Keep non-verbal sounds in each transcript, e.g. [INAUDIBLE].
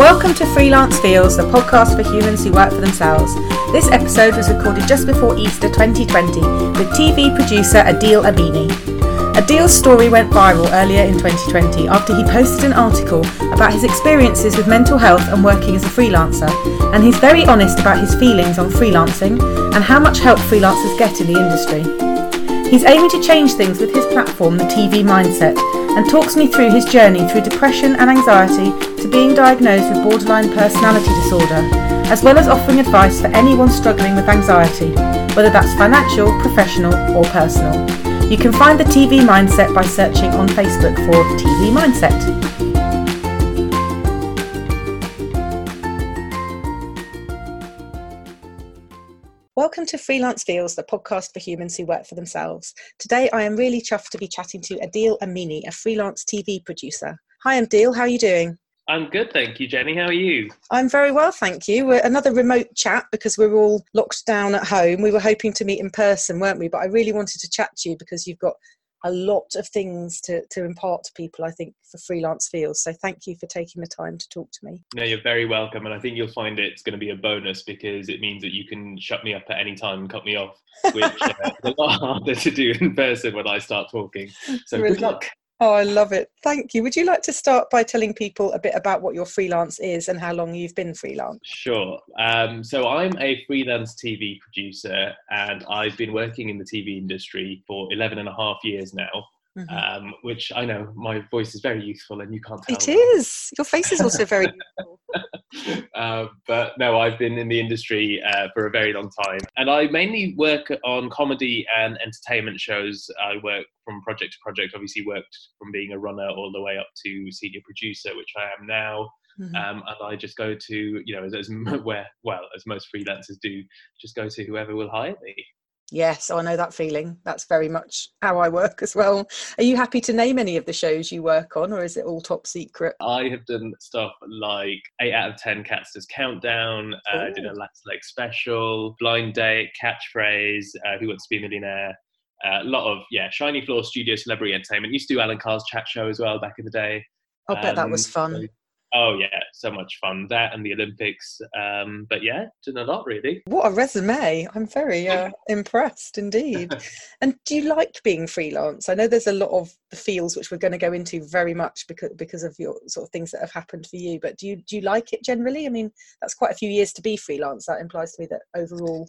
Welcome to Freelance Feels, the podcast for humans who work for themselves. This episode was recorded just before Easter 2020 with TV producer Adil Abini. Adil's story went viral earlier in 2020 after he posted an article about his experiences with mental health and working as a freelancer, and he's very honest about his feelings on freelancing and how much help freelancers get in the industry. He's aiming to change things with his platform, The TV Mindset, and talks me through his journey through depression and anxiety to being diagnosed with borderline personality disorder, as well as offering advice for anyone struggling with anxiety, whether that's financial, professional, or personal. You can find the TV Mindset by searching on Facebook for TV Mindset. To Freelance Feels, the podcast for humans who work for themselves. Today I am really chuffed to be chatting to Adil Amini, a freelance TV producer. Hi Adil, how are you doing? I'm good, thank you, Jenny. How are you? I'm very well, thank you. We're another remote chat because we're all locked down at home. We were hoping to meet in person, weren't we? But I really wanted to chat to you because you've got a lot of things to, to impart to people, I think, for freelance feels. So thank you for taking the time to talk to me. No, you're very welcome. And I think you'll find it's going to be a bonus because it means that you can shut me up at any time and cut me off, which uh, is a lot [LAUGHS] harder to do in person when I start talking. So Brilliant. good luck. Oh, I love it. Thank you. Would you like to start by telling people a bit about what your freelance is and how long you've been freelance? Sure. Um, so I'm a freelance TV producer and I've been working in the TV industry for 11 and a half years now. Mm-hmm. Um, which I know my voice is very youthful and you can't tell. It is. Your face is also very [LAUGHS] uh, but no, I've been in the industry uh, for a very long time. And I mainly work on comedy and entertainment shows. I work from project to project, obviously, worked from being a runner all the way up to senior producer, which I am now. Mm-hmm. Um, and I just go to, you know, as, as [LAUGHS] where, well, as most freelancers do, just go to whoever will hire me. Yes, I know that feeling. That's very much how I work as well. Are you happy to name any of the shows you work on, or is it all top secret? I have done stuff like 8 out of 10 Cats Does Countdown, uh, did a Last Leg special, Blind Date, Catchphrase, uh, Who Wants to Be a Millionaire. Uh, a lot of, yeah, Shiny Floor Studio Celebrity Entertainment. Used to do Alan Carr's chat show as well back in the day. I bet um, that was um, fun. Oh yeah, so much fun that and the Olympics. Um, but yeah, done a lot really. What a resume! I'm very uh, [LAUGHS] impressed indeed. and do you like being freelance? I know there's a lot of the fields which we're going to go into very much because because of your sort of things that have happened for you. But do you do you like it generally? I mean, that's quite a few years to be freelance. That implies to me that overall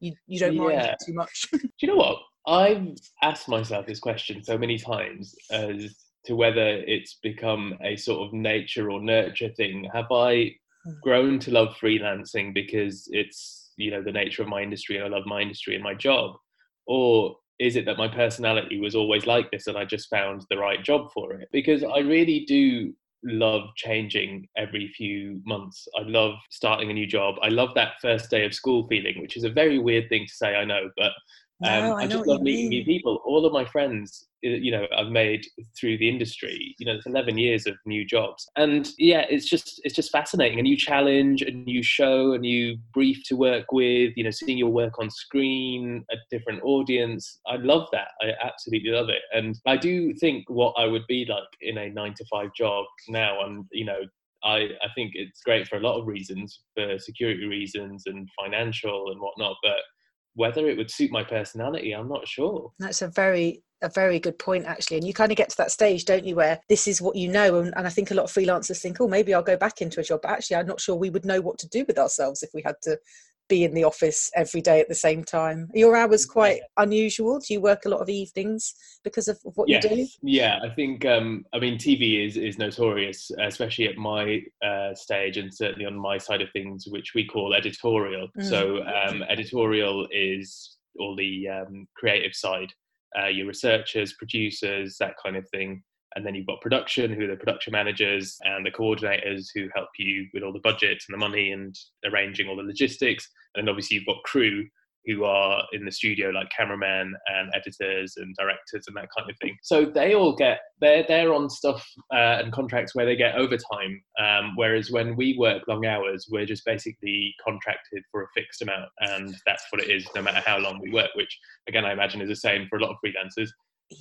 you you don't mind it too much. [LAUGHS] do you know what? I've asked myself this question so many times as to whether it's become a sort of nature or nurture thing. Have I hmm. grown to love freelancing because it's you know the nature of my industry and I love my industry and my job, or is it that my personality was always like this and I just found the right job for it? Because I really do love changing every few months. I love starting a new job. I love that first day of school feeling, which is a very weird thing to say, I know, but um, no, I, I just love meeting new people. All of my friends, you know, I've made through the industry. You know, it's 11 years of new jobs, and yeah, it's just it's just fascinating. A new challenge, a new show, a new brief to work with. You know, seeing your work on screen, a different audience. I love that. I absolutely love it, and I do think what I would be like in a nine to five job now, and you know, I, I, think it's great for a lot of reasons, for security reasons and financial and whatnot. But whether it would suit my personality, I'm not sure. That's a very a very good point actually and you kind of get to that stage don't you where this is what you know and, and, i think a lot of freelancers think oh maybe i'll go back into a job but actually i'm not sure we would know what to do with ourselves if we had to be in the office every day at the same time. Your hours quite unusual? Do you work a lot of evenings because of what yes. you do? Yeah, I think um, I mean TV is is notorious, especially at my uh, stage and certainly on my side of things, which we call editorial. Mm. So um, editorial is all the um, creative side, uh, your researchers, producers, that kind of thing. And then you've got production, who are the production managers and the coordinators who help you with all the budget and the money and arranging all the logistics. And obviously you've got crew who are in the studio, like cameramen and editors and directors and that kind of thing. So they all get they're they're on stuff uh, and contracts where they get overtime. Um, whereas when we work long hours, we're just basically contracted for a fixed amount, and that's what it is, no matter how long we work. Which again, I imagine is the same for a lot of freelancers.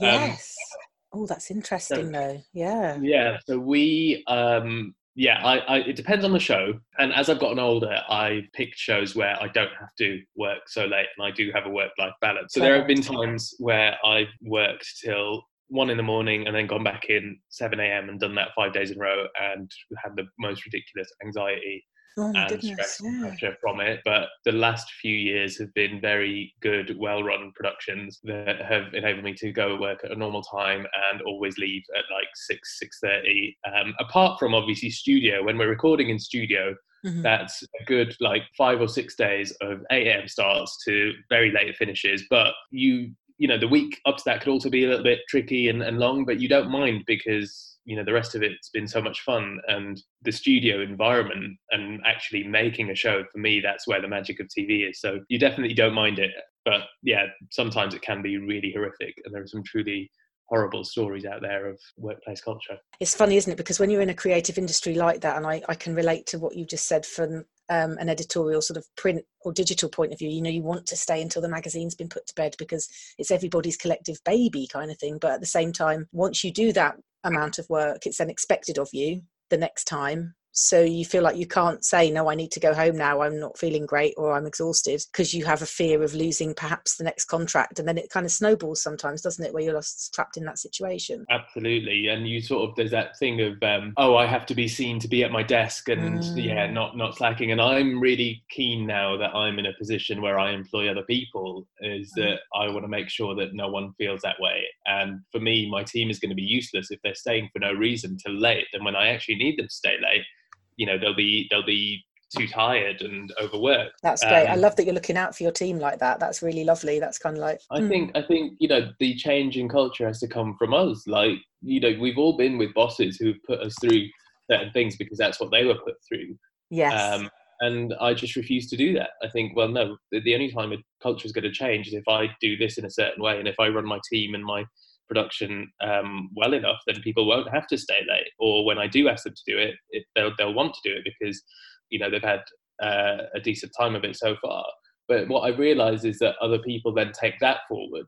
Um, yes. Um, Oh, that's interesting, so, though. Yeah. Yeah. So we um, yeah, I, I, it depends on the show. And as I've gotten older, I picked shows where I don't have to work so late, and I do have a work-life balance. So there have been times where I've worked till one in the morning and then gone back in 7 a.m. and done that five days in a row and had the most ridiculous anxiety oh and goodness, stress and yeah. pressure from it. But the last few years have been very good, well-run productions that have enabled me to go work at a normal time and always leave at like six, six thirty. Um, apart from obviously studio, when we're recording in studio, Mhm. that's a good like five or six days of 8 a.m. starts to very late finishes. But you, you know, the week up to that could also be a little bit tricky and, and long, but you don't mind because you know the rest of it's been so much fun and the studio environment and actually making a show for me that's where the magic of tv is. So you definitely don't mind it but yeah sometimes it can be really horrific and there are some truly horrible stories out there of workplace culture It's funny, isn't it? Because when you're in a creative industry like that, and I, I can relate to what you just said from um, an editorial sort of print or digital point of view, you know, you want to stay until the magazine's been put to bed because it's everybody's collective baby kind of thing. But at the same time, once you do that amount of work, it's then expected of you the next time. So you feel like you can't say, no, I need to go home now. I'm not feeling great or I'm exhausted because you have a fear of losing perhaps the next contract. And then it kind of snowballs sometimes, doesn't it, where you're lost, trapped in that situation. absolutely and you sort of there's that thing of um, oh i have to be seen to be at my desk and yeah Mm. not not slacking and i'm really keen now that i'm in a position where i employ other people is Mm. that i want to make sure that no one feels that way and for me my team is going to be useless if they're staying for no reason till late and when i actually need them to stay late you know they'll be they'll be too tired and overworked That's great. I Um, love that you're looking out for your team like that. That's really lovely. That's kind of like, I mm, think I think you know the change in culture has to come from us. Like you know, we've all been with bosses who've put us through certain things because that's what they were put through. yes. Um, and I just refuse to do that. I think, well, no, the, the only time a culture is going to change is if I do this in a certain way, and if I run my team and my production um, well enough, then people won't have to stay late. Or when I do ask them to do it, it they'll they'll want to do it because you know they've had uh, a decent time of it so far. But what I realise is that other people then take that forward.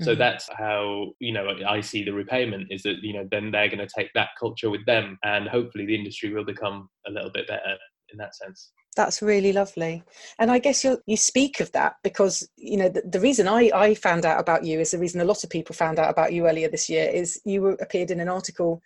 So Mhm. that's how you know I see the repayment is that you know then they're going to take that culture with them, and hopefully the industry will become a little bit better in that sense. That's really lovely. And I guess you you speak of that because you know the, the reason I, I found out about you is the reason a lot of people found out about you earlier this year is you were, appeared in an article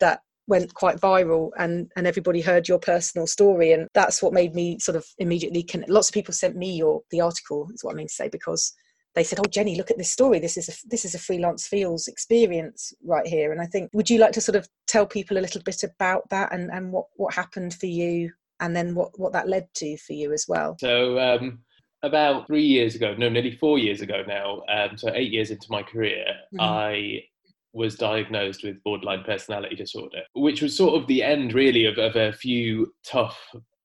that went quite viral and and everybody heard your personal story and that's what made me sort of immediately connect. Lots of people sent me your the article is what I mean to say because they said, "Oh, Jenny, look at this story. This is a this is a freelance feels experience right here." And I think, would you like to sort of tell people a little bit about that and and what what happened for you, and then what what that led to for you as well? So um, about three years ago, no, nearly four years ago now, um, so eight years into my career, Mhm. I was diagnosed with borderline personality disorder, which was sort of the end, really, of, of a few tough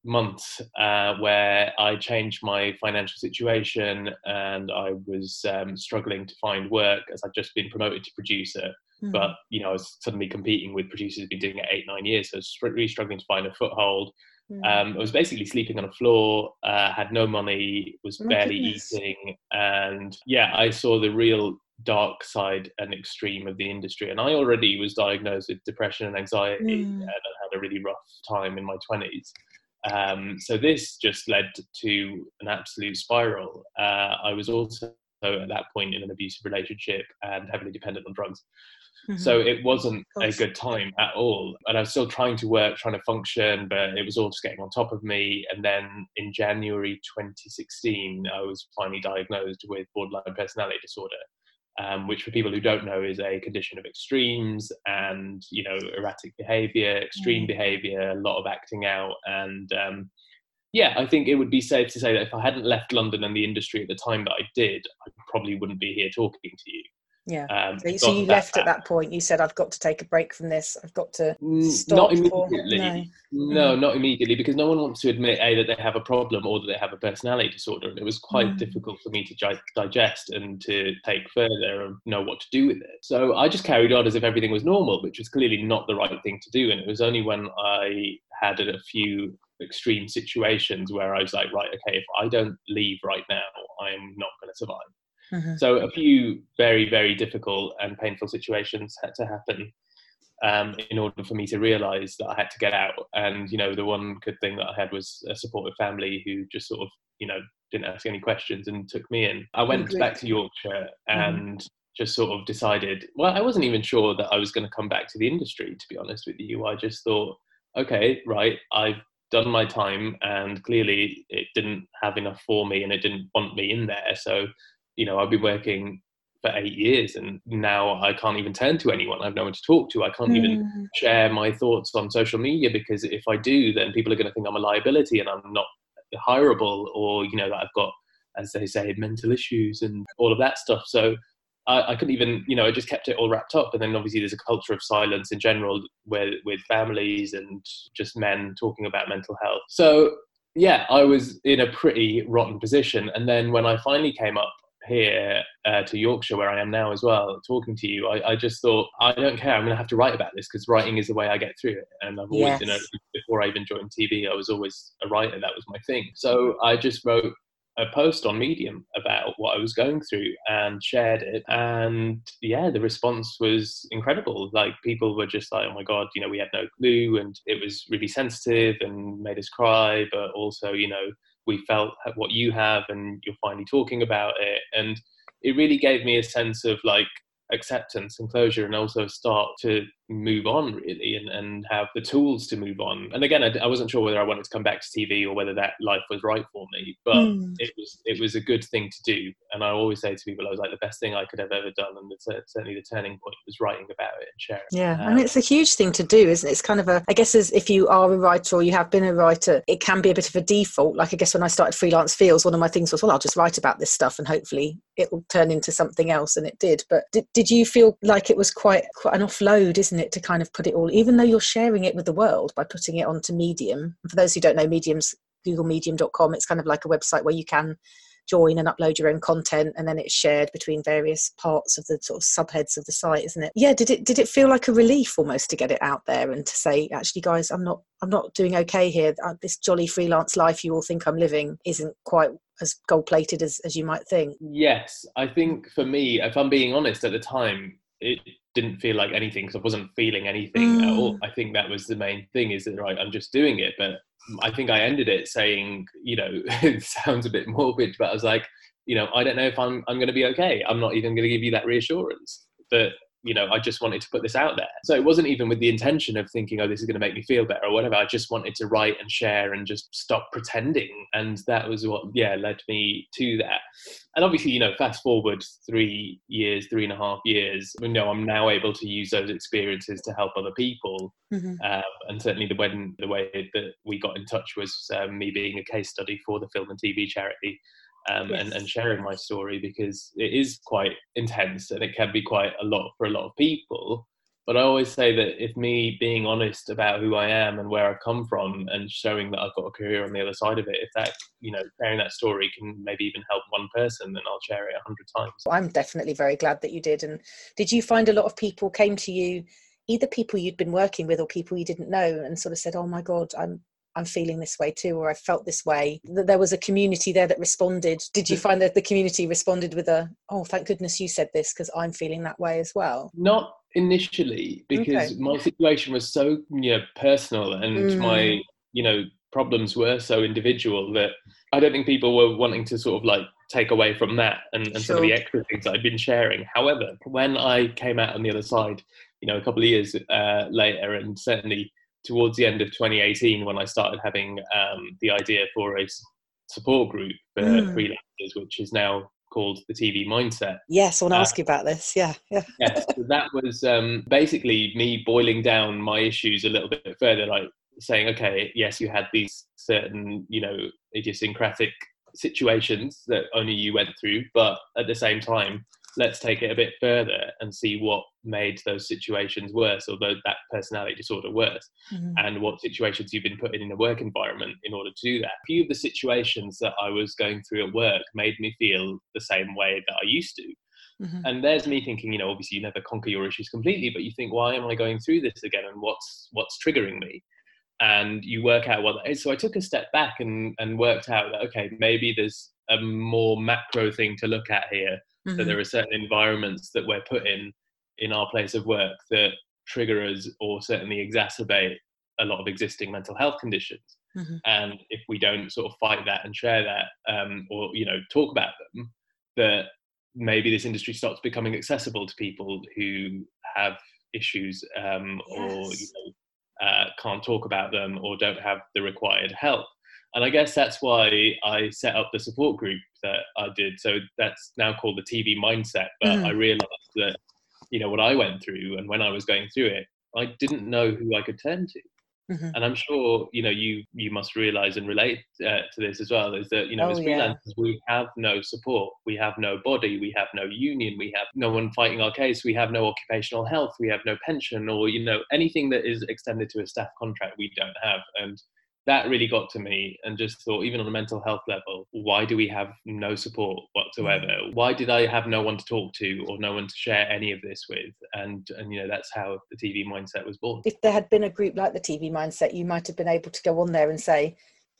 months uh, where I changed my financial situation and I was um, struggling to find work as I'd just been promoted to producer. Mm. But you know, I was suddenly competing with producers who'd been doing it eight, nine years, so I was really struggling to find a foothold. Mm. Um, I was basically sleeping on a floor, uh, had no money, was Oh my barely goodness. eating, and yeah, I saw the real dark side and extreme of the industry. And I already was diagnosed with depression and anxiety, Mm. and I had a really rough time in my twenties. Um, so this just led to an absolute spiral. Uh, I was also at that point in an abusive relationship and heavily dependent on drugs. Mhm. So it wasn't a good time at all. And I was still trying to work, trying to function, but it was all just getting on top of me. And then in January 2016, I was finally diagnosed with borderline personality disorder. Um, which, for people who don't know, is a condition of extremes and you know erratic behaviour, extreme Mm. behaviour, a lot of acting out, and um, yeah, I think it would be safe to say that if I hadn't left London and the industry at the time that I did, I probably wouldn't be here talking to you. Yeah. Um, So, so you left at that point. You said, "I've got to take a break from this. I've got to stop." Not or- immediately. no. No, Mm. not immediately, because no one wants to admit a that they have a problem or that they have a personality disorder, and it was quite Mm. difficult for me to gi- digest and to take further and know what to do with it. So I just carried on as if everything was normal, which was clearly not the right thing to do. And it was only when I had a few extreme situations where I was like, right, okay, if I don't leave right now, I'm not going to survive. Mhm. So a few very, very difficult and painful situations had to happen. um, in order for me to realize that I had to get out. And, you know, the one good thing that I had was a supportive family who just sort of, you know, didn't ask any questions and took me in. I went back to Yorkshire mm-hmm. and mm. just sort of decided, well, I wasn't even sure that I was going to come back to the industry, to be honest with you. I just thought, okay, right, I've done my time and clearly it didn't have enough for me and it didn't want me in there. So, you know, I've been working for eight years and now I can't even turn to anyone. I've no one to talk to. I can't mm. even hmm. share my thoughts on social media because if I do, then people are going to think I'm a liability and I'm not hireable or, you know, that I've got, as they say, mental issues and all of that stuff. So I, I couldn't even, you know, I just kept it all wrapped up. And then obviously there's a culture of silence in general where, with families and just men talking about mental health. So yeah, I was in a pretty rotten position. And then when I finally came up here uh, to Yorkshire, where I am now as well, talking to you, I, I just thought, I don't care. I'm going to have to write about this because writing is the way I get through it. And I've always, yes. you know, before I even joined TV, I was always a writer. That was my thing. So I just wrote a post on Medium about what I was going through and shared it. And yeah, the response was incredible. Like people were just like, oh my God, you know, we had no clue. And it was really sensitive and made us cry, but also, you know, we felt what you have and you're finally talking about it. And it really gave me a sense of like acceptance and closure and also start to move on really and, and have the tools to move on. And again I, I, wasn't sure whether i wanted to come back to tv or whether that life was right for me but mm. it was it was a good thing to do. And i always say to people i was like the best thing i could have ever done and the, certainly the turning point was writing about it and sharing yeah um, and it's a huge thing to do isn't it? It's kind of a i guess as if you are a writer or you have been a writer it can be a bit of a default. Like i guess when i started freelance feels one of my things was well i'll just write about this stuff and hopefully it will turn into something else and it did. But did, did you feel like it was quite quite an offload isn't it to kind of put it all, even though you're sharing it with the world by putting it onto Medium. For those who don't know, Medium's googlemedium.com. It's kind of like a website where you can join and upload your own content and then it's shared between various parts of the sort of subheads of the site isn't it yeah did it did it feel like a relief almost to get it out there and to say actually guys i'm not i'm not doing okay here uh, this jolly freelance life you all think i'm living isn't quite as gold plated as, as you might think yes i think for me if i'm being honest at the time it didn't feel like anything because I wasn't feeling anything mm. at all. Mm. I think that was the main thing is that right, I'm just doing it. But I think I ended it saying, you know, [LAUGHS] it sounds a bit morbid, but I was like, you know, I don't know if I'm I'm going to be okay. I'm not even going to give you that reassurance. But you know, I just wanted to put this out there. So it wasn't even with the intention of thinking, oh, this is going to make me feel better or whatever. I just wanted to write and share and just stop pretending. And that was what, yeah, led me to that. And obviously, you know, fast forward three years, three and a half years, you know, I'm now able to use those experiences to help other people. Mm-hmm. Um, and certainly the when the way that we got in touch was um, me being a case study for the film and TV charity um, yes. and, and sharing my story because it is quite intense and it can be quite a lot for a lot of people. But I always say that if me being honest about who I am and where I've come from and showing that I've got a career on the other side of it, if that, you know, sharing that story can maybe even help one person, then I'll share it a hundred times. I'm definitely very glad that you did. And did you find a lot of people came to you, either people you'd been working with or people you didn't know, and sort of said, "Oh my God, I'm I'm feeling this way too, or I felt this way. That there was a community there that responded. Did you mm. find that the community responded with a, oh, thank goodness you said this because I'm feeling that way as well? Not initially, because okay. my situation was so you know personal and mm. my you know problems were so individual that I don't think people were wanting to sort of like take away from that and, and sure. some of the extra things I'd been sharing. However, when I came out on the other side, you know, a couple of years uh, later, and certainly towards the end of 2018 when I started having um, the idea for a support group for mm. freelancers, which is now called the TV Mindset. Yes, I want to uh, ask you about this. Yeah, yeah. [LAUGHS] yes, so that was um, basically me boiling down my issues a little bit further, like saying, okay, yes, you had these certain, you know, idiosyncratic situations that only you went through, but at the same time, let's take it a bit further and see what made those situations worse or that personality disorder worse mm-hmm. and what situations you've been put in in a work environment in order to do that. A few of the situations that I was going through at work made me feel the same way that I used to. Mm-hmm. And there's me thinking, you know, obviously you never conquer your issues completely, but you think, why am I going through this again and what's what's triggering me? And you work out what that is. So I took a step back and, and worked out that okay, maybe there's a more macro thing to look at here mm-hmm. that there are certain environments that we're put in in our place of work that trigger us or certainly exacerbate a lot of existing mental health conditions. Mm-hmm. And if we don't sort of fight that and share that, um, or you know, talk about them, that maybe this industry starts becoming accessible to people who have issues um, yes. or you know, uh, can't talk about them or don't have the required help. And I guess that's why I set up the support group that I did. So that's now called the TV Mindset. But mm. I realized that, you know, what I went through and when I was going through it, I didn't know who I could turn to. Mm-hmm. And I'm sure you know you you must realize and relate uh, to this as well. Is that you know oh, as freelancers yeah. we have no support, we have no body, we have no union, we have no one fighting our case, we have no occupational health, we have no pension, or you know anything that is extended to a staff contract we don't have. And that really got to me and just thought even on a mental health level why do we have no support whatsoever? Mm. why did i have no one to talk to or no one to share any of this with? And and you know that's how the tv mindset was born. If there had been a group like the tv mindset you might have been able to go on there and say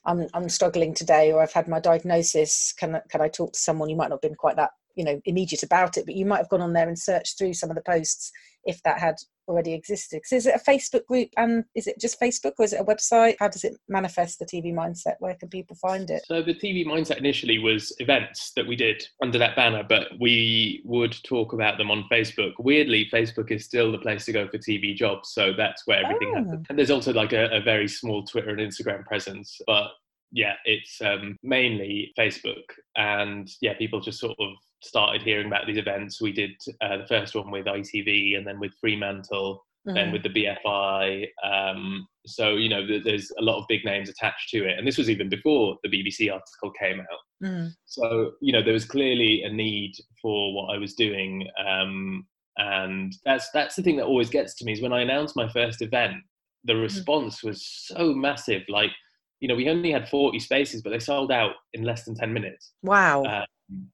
i'm i'm struggling today or i've had my diagnosis. Can can i talk to someone? You might not have been quite that you know immediate about it but you might have gone on there and searched through some of the posts if that had already existed. So is it a Facebook group and is it just Facebook or is it a website? How does it manifest the TV mindset? Where can people find it? So the TV mindset initially was events that we did under that banner, but we would talk about them on Facebook. Weirdly, Facebook is still the place to go for TV jobs, so that's where everything oh. happens. And there's also like a, a very small Twitter and Instagram presence, but yeah, it's um, mainly Facebook, and yeah, people just sort of started hearing about these events. We did uh, the first one with ITV, and then with Fremantle, mm. then with the BFI. Um, so you know, there's a lot of big names attached to it, and this was even before the BBC article came out. Mm. So you know, there was clearly a need for what I was doing, um, and that's that's the thing that always gets to me is when I announced my first event, the mm. response was so massive, like you know, we only had 40 spaces, but they sold out in less than 10 minutes. Wow. Uh,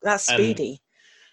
That's speedy.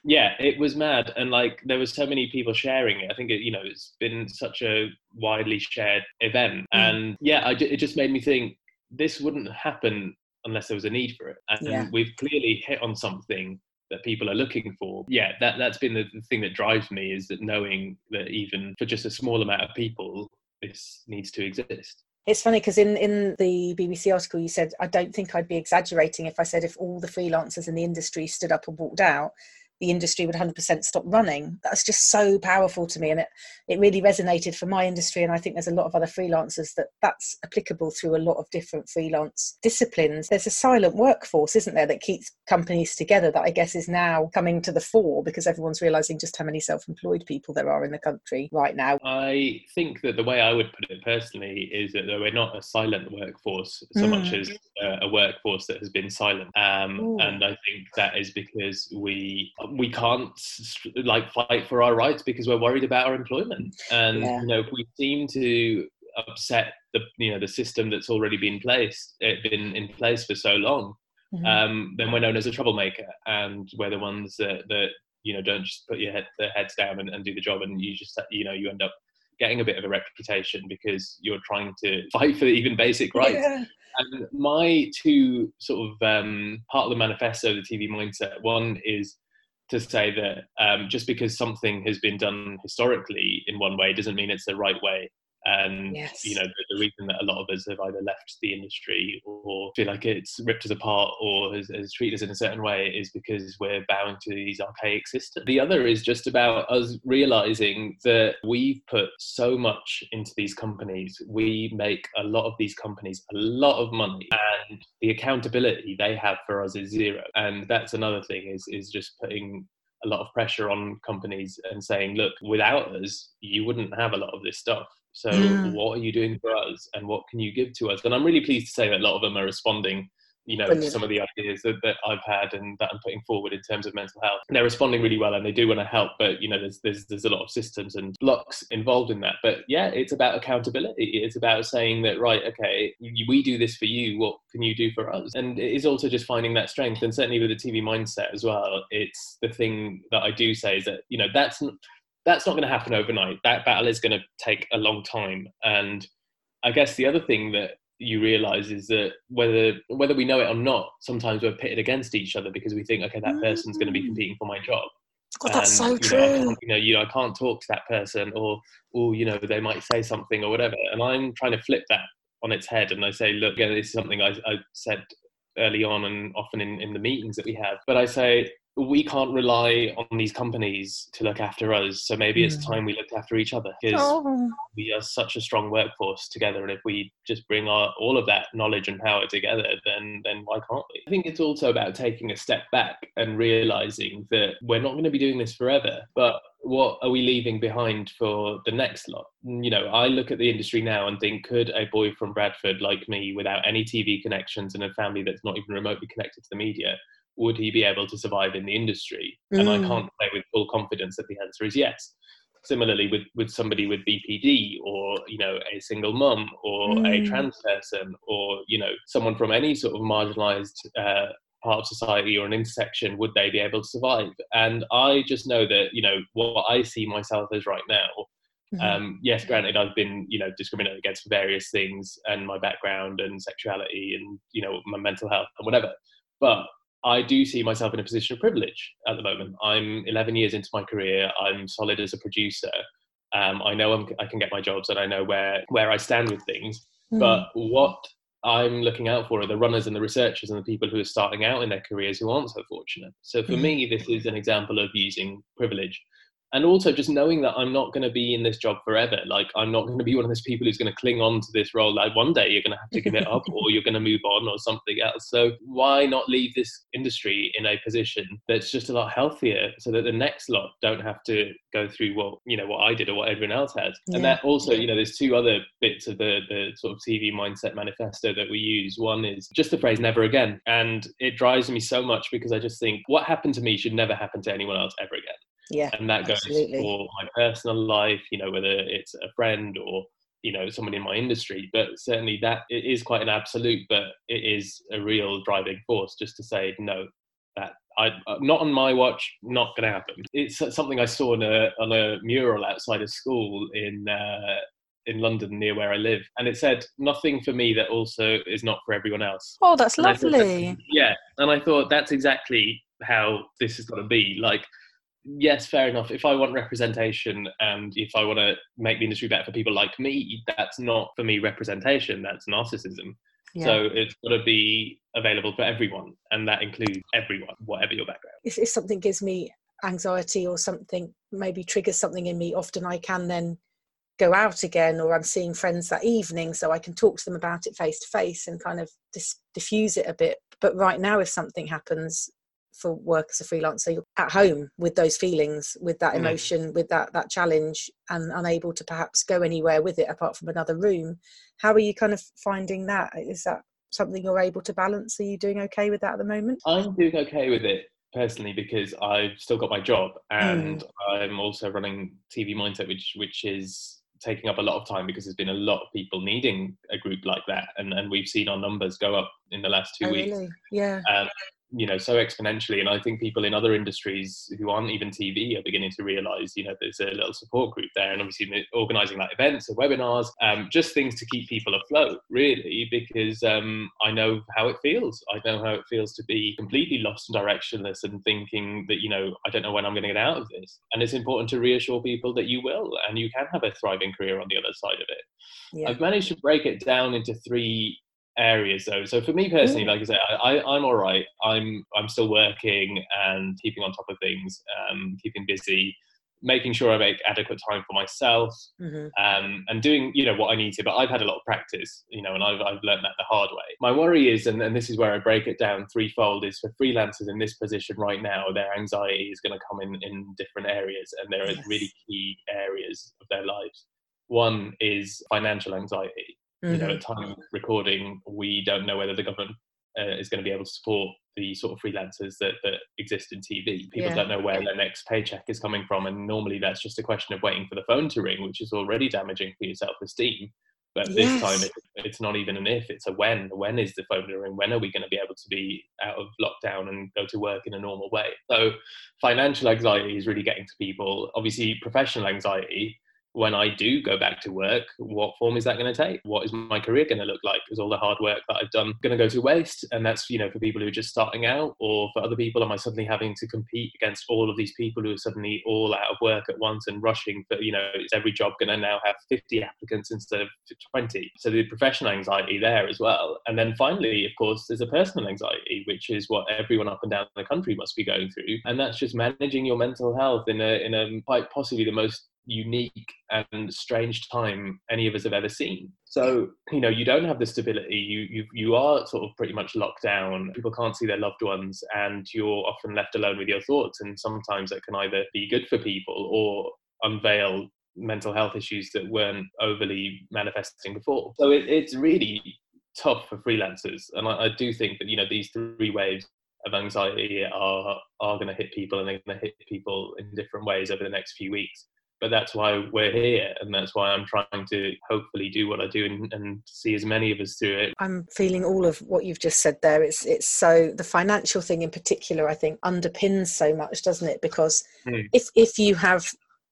yeah, it was mad. And like, there was so many people sharing it. I think, it, you know, it's been such a widely shared event. Mm. And yeah, I, it just made me think this wouldn't happen unless there was a need for it. And yeah. we've clearly hit on something that people are looking for. Yeah, that, that's been the, the thing that drives me is that knowing that even for just a small amount of people, this needs to exist. It's funny because in, in the BBC article you said, I don't think I'd be exaggerating if I said if all the freelancers in the industry stood up and walked out, the industry would 100% stop running. That's just so powerful to me. And it, it really resonated for my industry. And I think there's a lot of other freelancers that that's applicable through a lot of different freelance disciplines. There's a silent workforce, isn't there, that keeps companies together that I guess is now coming to the fore because everyone's realizing just how many self employed people there are in the country right now. I think that the way I would put it personally is that we're not a silent workforce so mm. much as a, a, workforce that has been silent. Um, and I think that is because we we can't like fight for our rights because we're worried about our employment. And yeah. you know, if we seem to upset the you know the system that's already been placed, it eh, been in place for so long, mm-hmm. um, then we're known as a troublemaker, and we're the ones that that you know don't just put your head their heads down and, and do the job, and you just you know you end up getting a bit of a reputation because you're trying to fight for even basic [LAUGHS] rights. Yeah. And my two sort of um, part of the manifesto, the TV mindset, one is to say that um, just because something has been done historically in one way doesn't mean it's the right way and yes. you know the, the, reason that a lot of us have either left the industry or feel like it's ripped us apart or has, has, treated us in a certain way is because we're bowing to these archaic systems the other is just about us realizing that we've put so much into these companies we make a lot of these companies a lot of money and the accountability they have for us is zero and that's another thing is is just putting a lot of pressure on companies and saying, look, without us, you wouldn't have a lot of this stuff. So mm. what are you doing for us and what can you give to us? And I'm really pleased to say that a lot of them are responding you know Brilliant. some of the ideas that, that I've had and that I'm putting forward in terms of mental health. And they're responding really well and they do want to help, but you know there's there's there's a lot of systems and blocks involved in that. But yeah, it's about accountability. It's about saying that right, okay, we do this for you. What can you do for us? And it is also just finding that strength. And certainly with the TV mindset as well, it's the thing that I do say is that you know that's that's not going to happen overnight. That battle is going to take a long time. And I guess the other thing that you realize is that whether whether we know it or not, sometimes we're pitted against each other because we think, okay, that person's going to be mm. competing for my job. God, that's so you know, true. can't- you know, you know, I can't talk to that person, or or you know, they might say something or whatever. And I'm trying to flip that on its head, and I say, look, again, this is something I, I said early on, and often in, in the meetings that we have. But I say we can't rely on these companies to look after us. So maybe it's Mm. time we looked after each other because Oh, we are such a strong workforce together and if we just bring our, all of that knowledge and power together then then why can't we i think it's also about taking a step back and realizing that we're not going to be doing this forever but what are we leaving behind for the next lot you know i look at the industry now and think could a boy from bradford like me without any tv connections and a family that's not even remotely connected to the media would he be able to survive in the industry and i Mm. can't say with full confidence that the answer is yes similarly with with somebody with bpd or you know a single mum or a Mm. trans person or you know someone from any sort of marginalized uh, part of society or an intersection would they be able to survive and i just know that you know what i see myself as right now Mhm. um, yes granted i've been you know discriminated against for various things and my background and sexuality and you know my mental health and whatever but I do see myself in a position of privilege at the moment. I'm 11 years into my career. I'm solid as a producer. Um, I know I'm, I can get my jobs, and I know where where I stand with things. Mm. But what I'm looking out for are the runners and the researchers and the people who are starting out in their careers who aren't so fortunate. So for Mhm. me, this is an example of using privilege. And also just knowing that I'm not going to be in this job forever. Like I'm not going to be one of those people who's going to cling on to this role. Like one day you're going to have to give it up [LAUGHS] or you're going to move on or something else. So why not leave this industry in a position that's just a lot healthier so that the next lot don't have to go through what, you know, what I did or what everyone else has. Yeah. And that also, you know, there's two other bits of the, the sort of TV mindset manifesto that we use. One is just the phrase never again. And it drives me so much because I just think what happened to me should never happen to anyone else ever again yeah. and that goes Absolutely. for my personal life you know whether it's a friend or you know someone in my industry but certainly that it is quite an absolute but it is a real driving force just to say no that I uh, not on my watch not going to happen it's something I saw on a on a mural outside of school in uh, in London near where I live and it said nothing for me that also is not for everyone else Oh, that's and thought lovely. yeah, and I thought that's exactly how this is going to be. Like, yes, fair enough. If I want representation and if I want to make the industry better for people like me, that's not for me representation. That's narcissism. Yeah. So it's got to be available for everyone, and that includes everyone, whatever your background. if, if something gives me anxiety or something maybe triggers something in me often i can then go out again or i'm seeing friends that evening so i can talk to them about it face to face and kind of dis- diffuse it a bit but right now if something happens for work as a freelancer you're at home with those feelings with that Mm. emotion with that that challenge and unable to perhaps go anywhere with it apart from another room how are you kind of finding that is that something you're able to balance are you doing okay with that at the moment I'm doing okay with it personally because I've still got my job and I'm also running TV Mindset, which which is taking up a lot of time because there's been a lot of people needing a group like that, and and we've seen our numbers go up in the last two Oh, weeks. really? yeah Um, you know, so exponentially, and I think people in other industries who aren't even TV are beginning to realise, you know, there's a little support group there, and obviously organising like events and webinars, um, just things to keep people afloat, really, because um, I know how it feels. I know how it feels to be completely lost and directionless and thinking that, you know, I don't know when I'm going to get out of this. And it's important to reassure people that you will, and you can have a thriving career on the other side of it. yeah I've managed to break it down into three areas though. So for me personally, like I said, I, I'm all right. I'm I'm still working and keeping on top of things, um, keeping busy, making sure I make adequate time for myself, hmm um, and doing you know what I need to. But I've had a lot of practice, you know, and I've I've learned that the hard way. My worry is, and, and this is where I break it down threefold, is for freelancers in this position right now, their anxiety is going to come in in different areas, and there are Yes. really key areas of their lives. One is financial anxiety you know, Mhm. at time of recording, we don't know whether the government uh, is going to be able to support the sort of freelancers that, that exist in TV. People Yeah. don't know where their next paycheck is coming from, and normally that's just a question of waiting for the phone to ring, which is already damaging for your self-esteem. But this time, it, it's not even an if; it's a when. When is the phone to ring? When are we going to be able to be out of lockdown and go to work in a normal way? So, financial anxiety is really getting to people. Obviously, professional anxiety when I do go back to work, what form is that going to take? What is my career going to look like? Is all the hard work that I've done going to go to waste? And that's, you know, for people who are just starting out or for other people, am I suddenly having to compete against all of these people who are suddenly all out of work at once and rushing for, you know, is every job going to now have 50 applicants instead of 20? So the professional anxiety there as well. And then finally, of course, there's a personal anxiety, which is what everyone up and down the country must be going through. And that's just managing your mental health in a, in a quite possibly the most unique and strange time any of us have ever seen. So, you know, you don't have the stability. You you you are sort of pretty much locked down. People can't see their loved ones and you're often left alone with your thoughts and sometimes that can either be good for people or unveil mental health issues that weren't overly manifesting before. So it, it's really tough for freelancers. And I, I do think that, you know, these three waves of anxiety are are going to hit people and they're going to hit people in different ways over the next few weeks but that's why we're here and that's why i'm trying to hopefully do what i do and, and, see as many of us through it. I'm feeling all of what you've just said there. It's it's so the financial thing in particular i think underpins so much doesn't it? Because mm. if if you have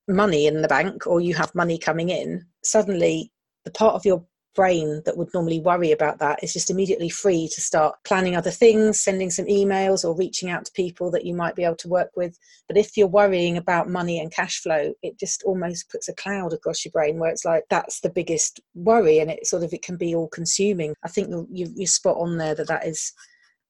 money in the bank or you have money coming in suddenly the part of your brain that would normally worry about that is just immediately free to start planning other things, sending some emails or reaching out to people that you might be able to work with. But if you're worrying about money and cash flow, it just almost puts a cloud across your brain where it's like that's the biggest worry and it sort of it can be all consuming. I think you, you're spot on there that that is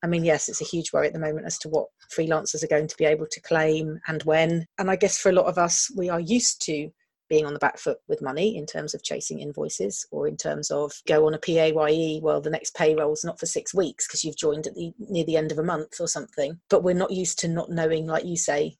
I mean, yes, it's a huge worry at the moment as to what freelancers are going to be able to claim and when. And I guess for a lot of us, we are used to being on the back foot with money in terms of chasing invoices or in terms of go on a PAYE, well, the next payroll's not for six weeks because you've joined at the near the end of a month or something. But we're not used to not knowing, like you say,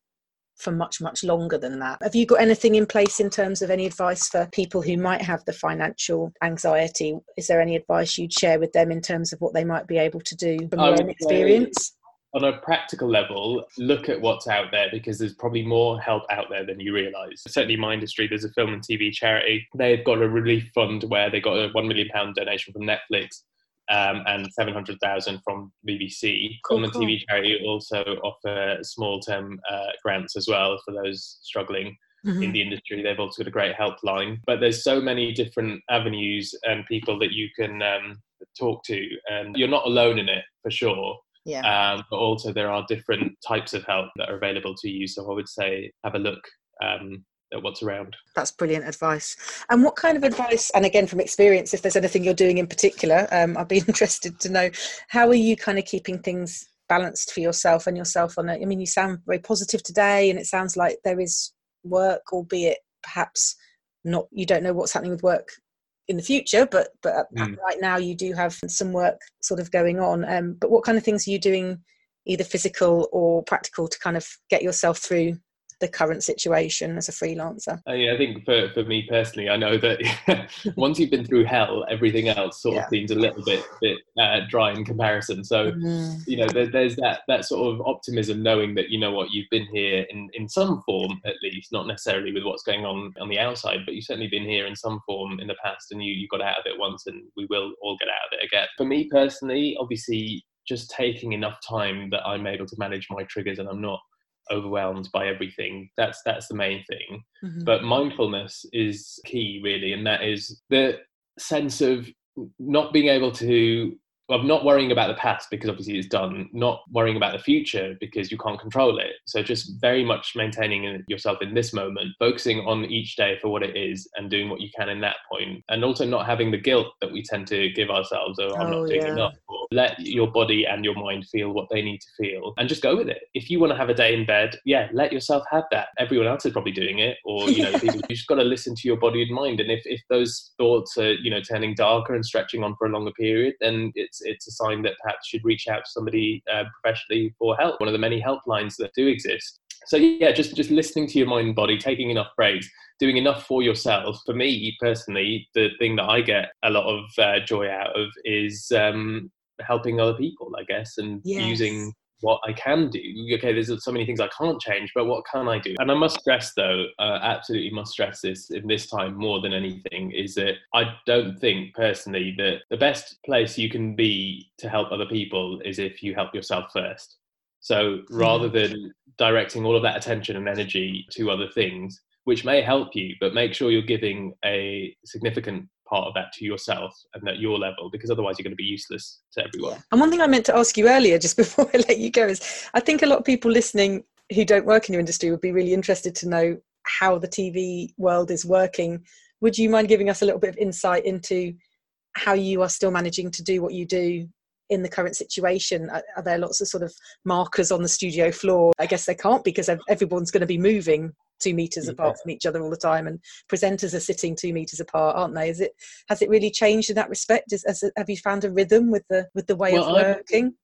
for much, much longer than that. Have you got anything in place in terms of any advice for people who might have the financial anxiety? Is there any advice you'd share with them in terms of what they might be able to do from your own experience? On a practical level, look at what's out there because there's probably more help out there than you realise. Certainly, my industry, there's a film and TV charity. They've got a relief fund where they got a one million pound donation from Netflix. Um, and 700,000 from BBC. Cool, film and cool. TV charity also offer small term uh, grants as well for those struggling mm-hmm. in the industry. They've also got a great helpline. But there's so many different avenues and people that you can um, talk to, and you're not alone in it for sure. Yeah. Um, but also there are different types of help that are available to you. So I would say have a look um, at what's around. That's brilliant advice. And what kind of advice, and again from experience, if there's anything you're doing in particular, um, I'd be [LAUGHS] interested to know how are you kind of keeping things balanced for yourself and yourself on it? I mean, you sound very positive today, and it sounds like there is work, albeit perhaps not, you don't know what's happening with work in the future, but but mm. right now you do have some work sort of going on. Um, but what kind of things are you doing, either physical or practical, to kind of get yourself through the current situation as a freelancer? Uh, yeah, I think for, for me personally, I know that [LAUGHS] once you've been through hell, everything else sort yeah. of seems a little bit bit uh, dry in comparison. So, mm-hmm. you know, there, there's that that sort of optimism, knowing that you know what you've been here in in some form at least, not necessarily with what's going on on the outside, but you've certainly been here in some form in the past, and you you got out of it once, and we will all get out of it again. For me personally, obviously. Just taking enough time that I'm able to manage my triggers and I'm not overwhelmed by everything that's that's the main thing mm-hmm. but mindfulness is key really and that is the sense of not being able to of not worrying about the past because obviously it's done, not worrying about the future because you can't control it. So just very much maintaining yourself in this moment, focusing on each day for what it is and doing what you can in that point, and also not having the guilt that we tend to give ourselves, oh, I'm oh, not doing yeah. enough. Or let your body and your mind feel what they need to feel and just go with it. If you want to have a day in bed, yeah, let yourself have that. Everyone else is probably doing it, or you know, [LAUGHS] people, you just got to listen to your body and mind. And if if those thoughts are you know turning darker and stretching on for a longer period, then it's it's a sign that perhaps should reach out to somebody uh, professionally for help. One of the many helplines that do exist. So yeah, just just listening to your mind and body, taking enough breaks, doing enough for yourself. For me personally, the thing that I get a lot of uh, joy out of is um, helping other people, I guess, and yes. using what I can do. Okay, there's so many things I can't change, but what can I do? And I must stress, though, uh, absolutely must stress this in this time more than anything, is that I don't think personally that the best place you can be to help other people is if you help yourself first. So rather mm. than directing all of that attention and energy to other things, which may help you, but make sure you're giving a significant part of that to yourself and at your level because otherwise you're going to be useless to everyone. And one thing I meant to ask you earlier, just [LAUGHS] before I let you go, is I think a lot of people listening who don't work in your industry would be really interested to know how the TV world is working. Would you mind giving us a little bit of insight into how you are still managing to do what you do in the current situation? Are, are there lots of sort of markers on the studio floor? I guess there can't because everyone's going to be moving two meters yeah. apart from each other all the time and presenters are sitting two meters apart aren't they is it has it really changed in that respect is, has, have you found a rhythm with the with the way well, of working I'm,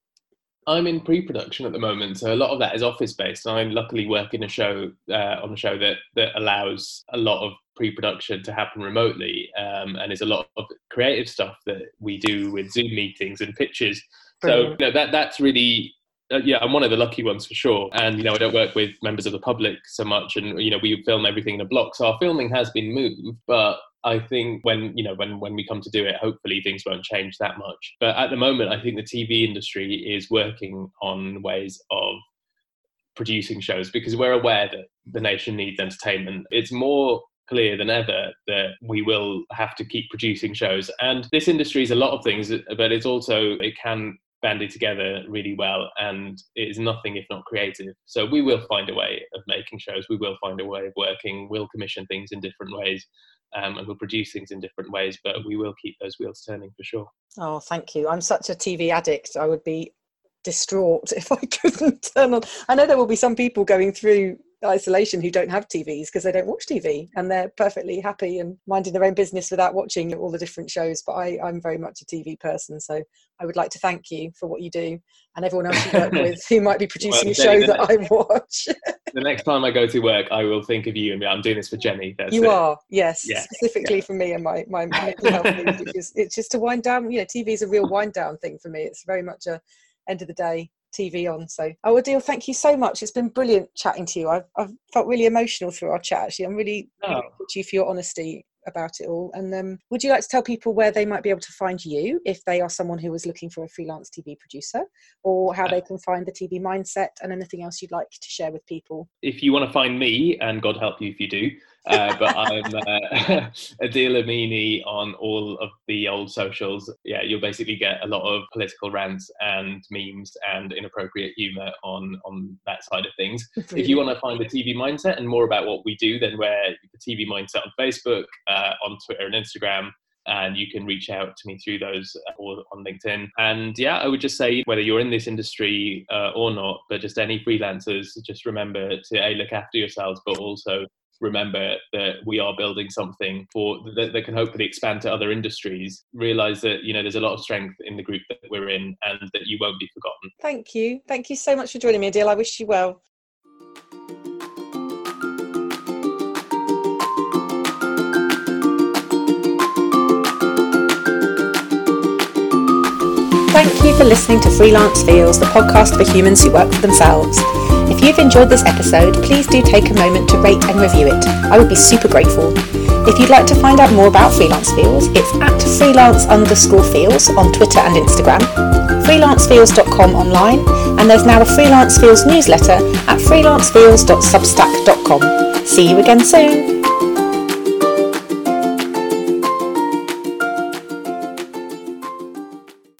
I'm in pre-production at the moment, so a lot of that is office-based. And I'm luckily work in a show uh, on a show that that allows a lot of pre-production to happen remotely, um, and there's a lot of creative stuff that we do with Zoom meetings and pitches. Brilliant. So you know, that that's really uh, yeah, I'm one of the lucky ones for sure. And you know, I don't work with members of the public so much, and you know, we film everything in a block. So our filming has been moved, but I think when you know when when we come to do it, hopefully things won't change that much. But at the moment, I think the TV industry is working on ways of producing shows because we're aware that the nation needs entertainment. It's more clear than ever that we will have to keep producing shows and this industry is a lot of things but it's also it can banded together really well and it is nothing if not creative. So we will find a way of making shows. We will find a way of working. We'll commission things in different ways um, and we'll produce things in different ways but we will keep those wheels turning for sure. Oh thank you. I'm such a tv addict i would be distraught [LAUGHS] if i couldn't turn on. I know there will be some people going through isolation who don't have TVs because they don't watch TV and they're perfectly happy and minding their own business without watching all the different shows. But I, I'm very much a TV person, so I would like to thank you for what you do and everyone else you work [LAUGHS] with who might be producing well, a show that I watch. [LAUGHS] the next time I go to work, I will think of you and I'm doing this for Jenny. That's you it. are, yes, yeah. specifically yeah. for me and my my mental health it's just to wind down. You know, TV is a real wind down thing for me. It's very much a end of the day TV on. So, oh, Adil, thank you so much. It's been brilliant chatting to you. I've, I've felt really emotional through our chat. Actually, I'm really, oh. really to you for your honesty about it all. And um, would you like to tell people where they might be able to find you if they are someone who is looking for a freelance TV producer, or how they can find the TV mindset and anything else you'd like to share with people? If you want to find me, and God help you if you do, uh, but I'm uh, [LAUGHS] Adil Amini on all of the old socials. Yeah, you'll basically get a lot of political rants and memes and inappropriate humour on on that side of things. If you want to find the TV mindset and more about what we do, then we're the TV mindset on Facebook, uh, on Twitter and Instagram and you can reach out to me through those uh, or on LinkedIn. And yeah, I would just say whether you're in this industry uh, or not, but just any freelancers, just remember to a look after yourselves, but also remember that we are building something for that, that, can hopefully expand to other industries realize that you know there's a lot of strength in the group that we're in and that you won't be forgotten. Thank you. Thank you so much for joining me Adil i wish you well. Thank you for listening to Freelance Feels, the podcast for humans who work for themselves. If you've enjoyed this episode, please do take a moment to rate and review it. I would be super grateful. If you'd like to find out more about Freelance Feels, it's at freelance underscore feels on Twitter and Instagram, freelancefeels.com online, and there's now a Freelance Feels newsletter at freelancefeels.substack.com. See you again soon.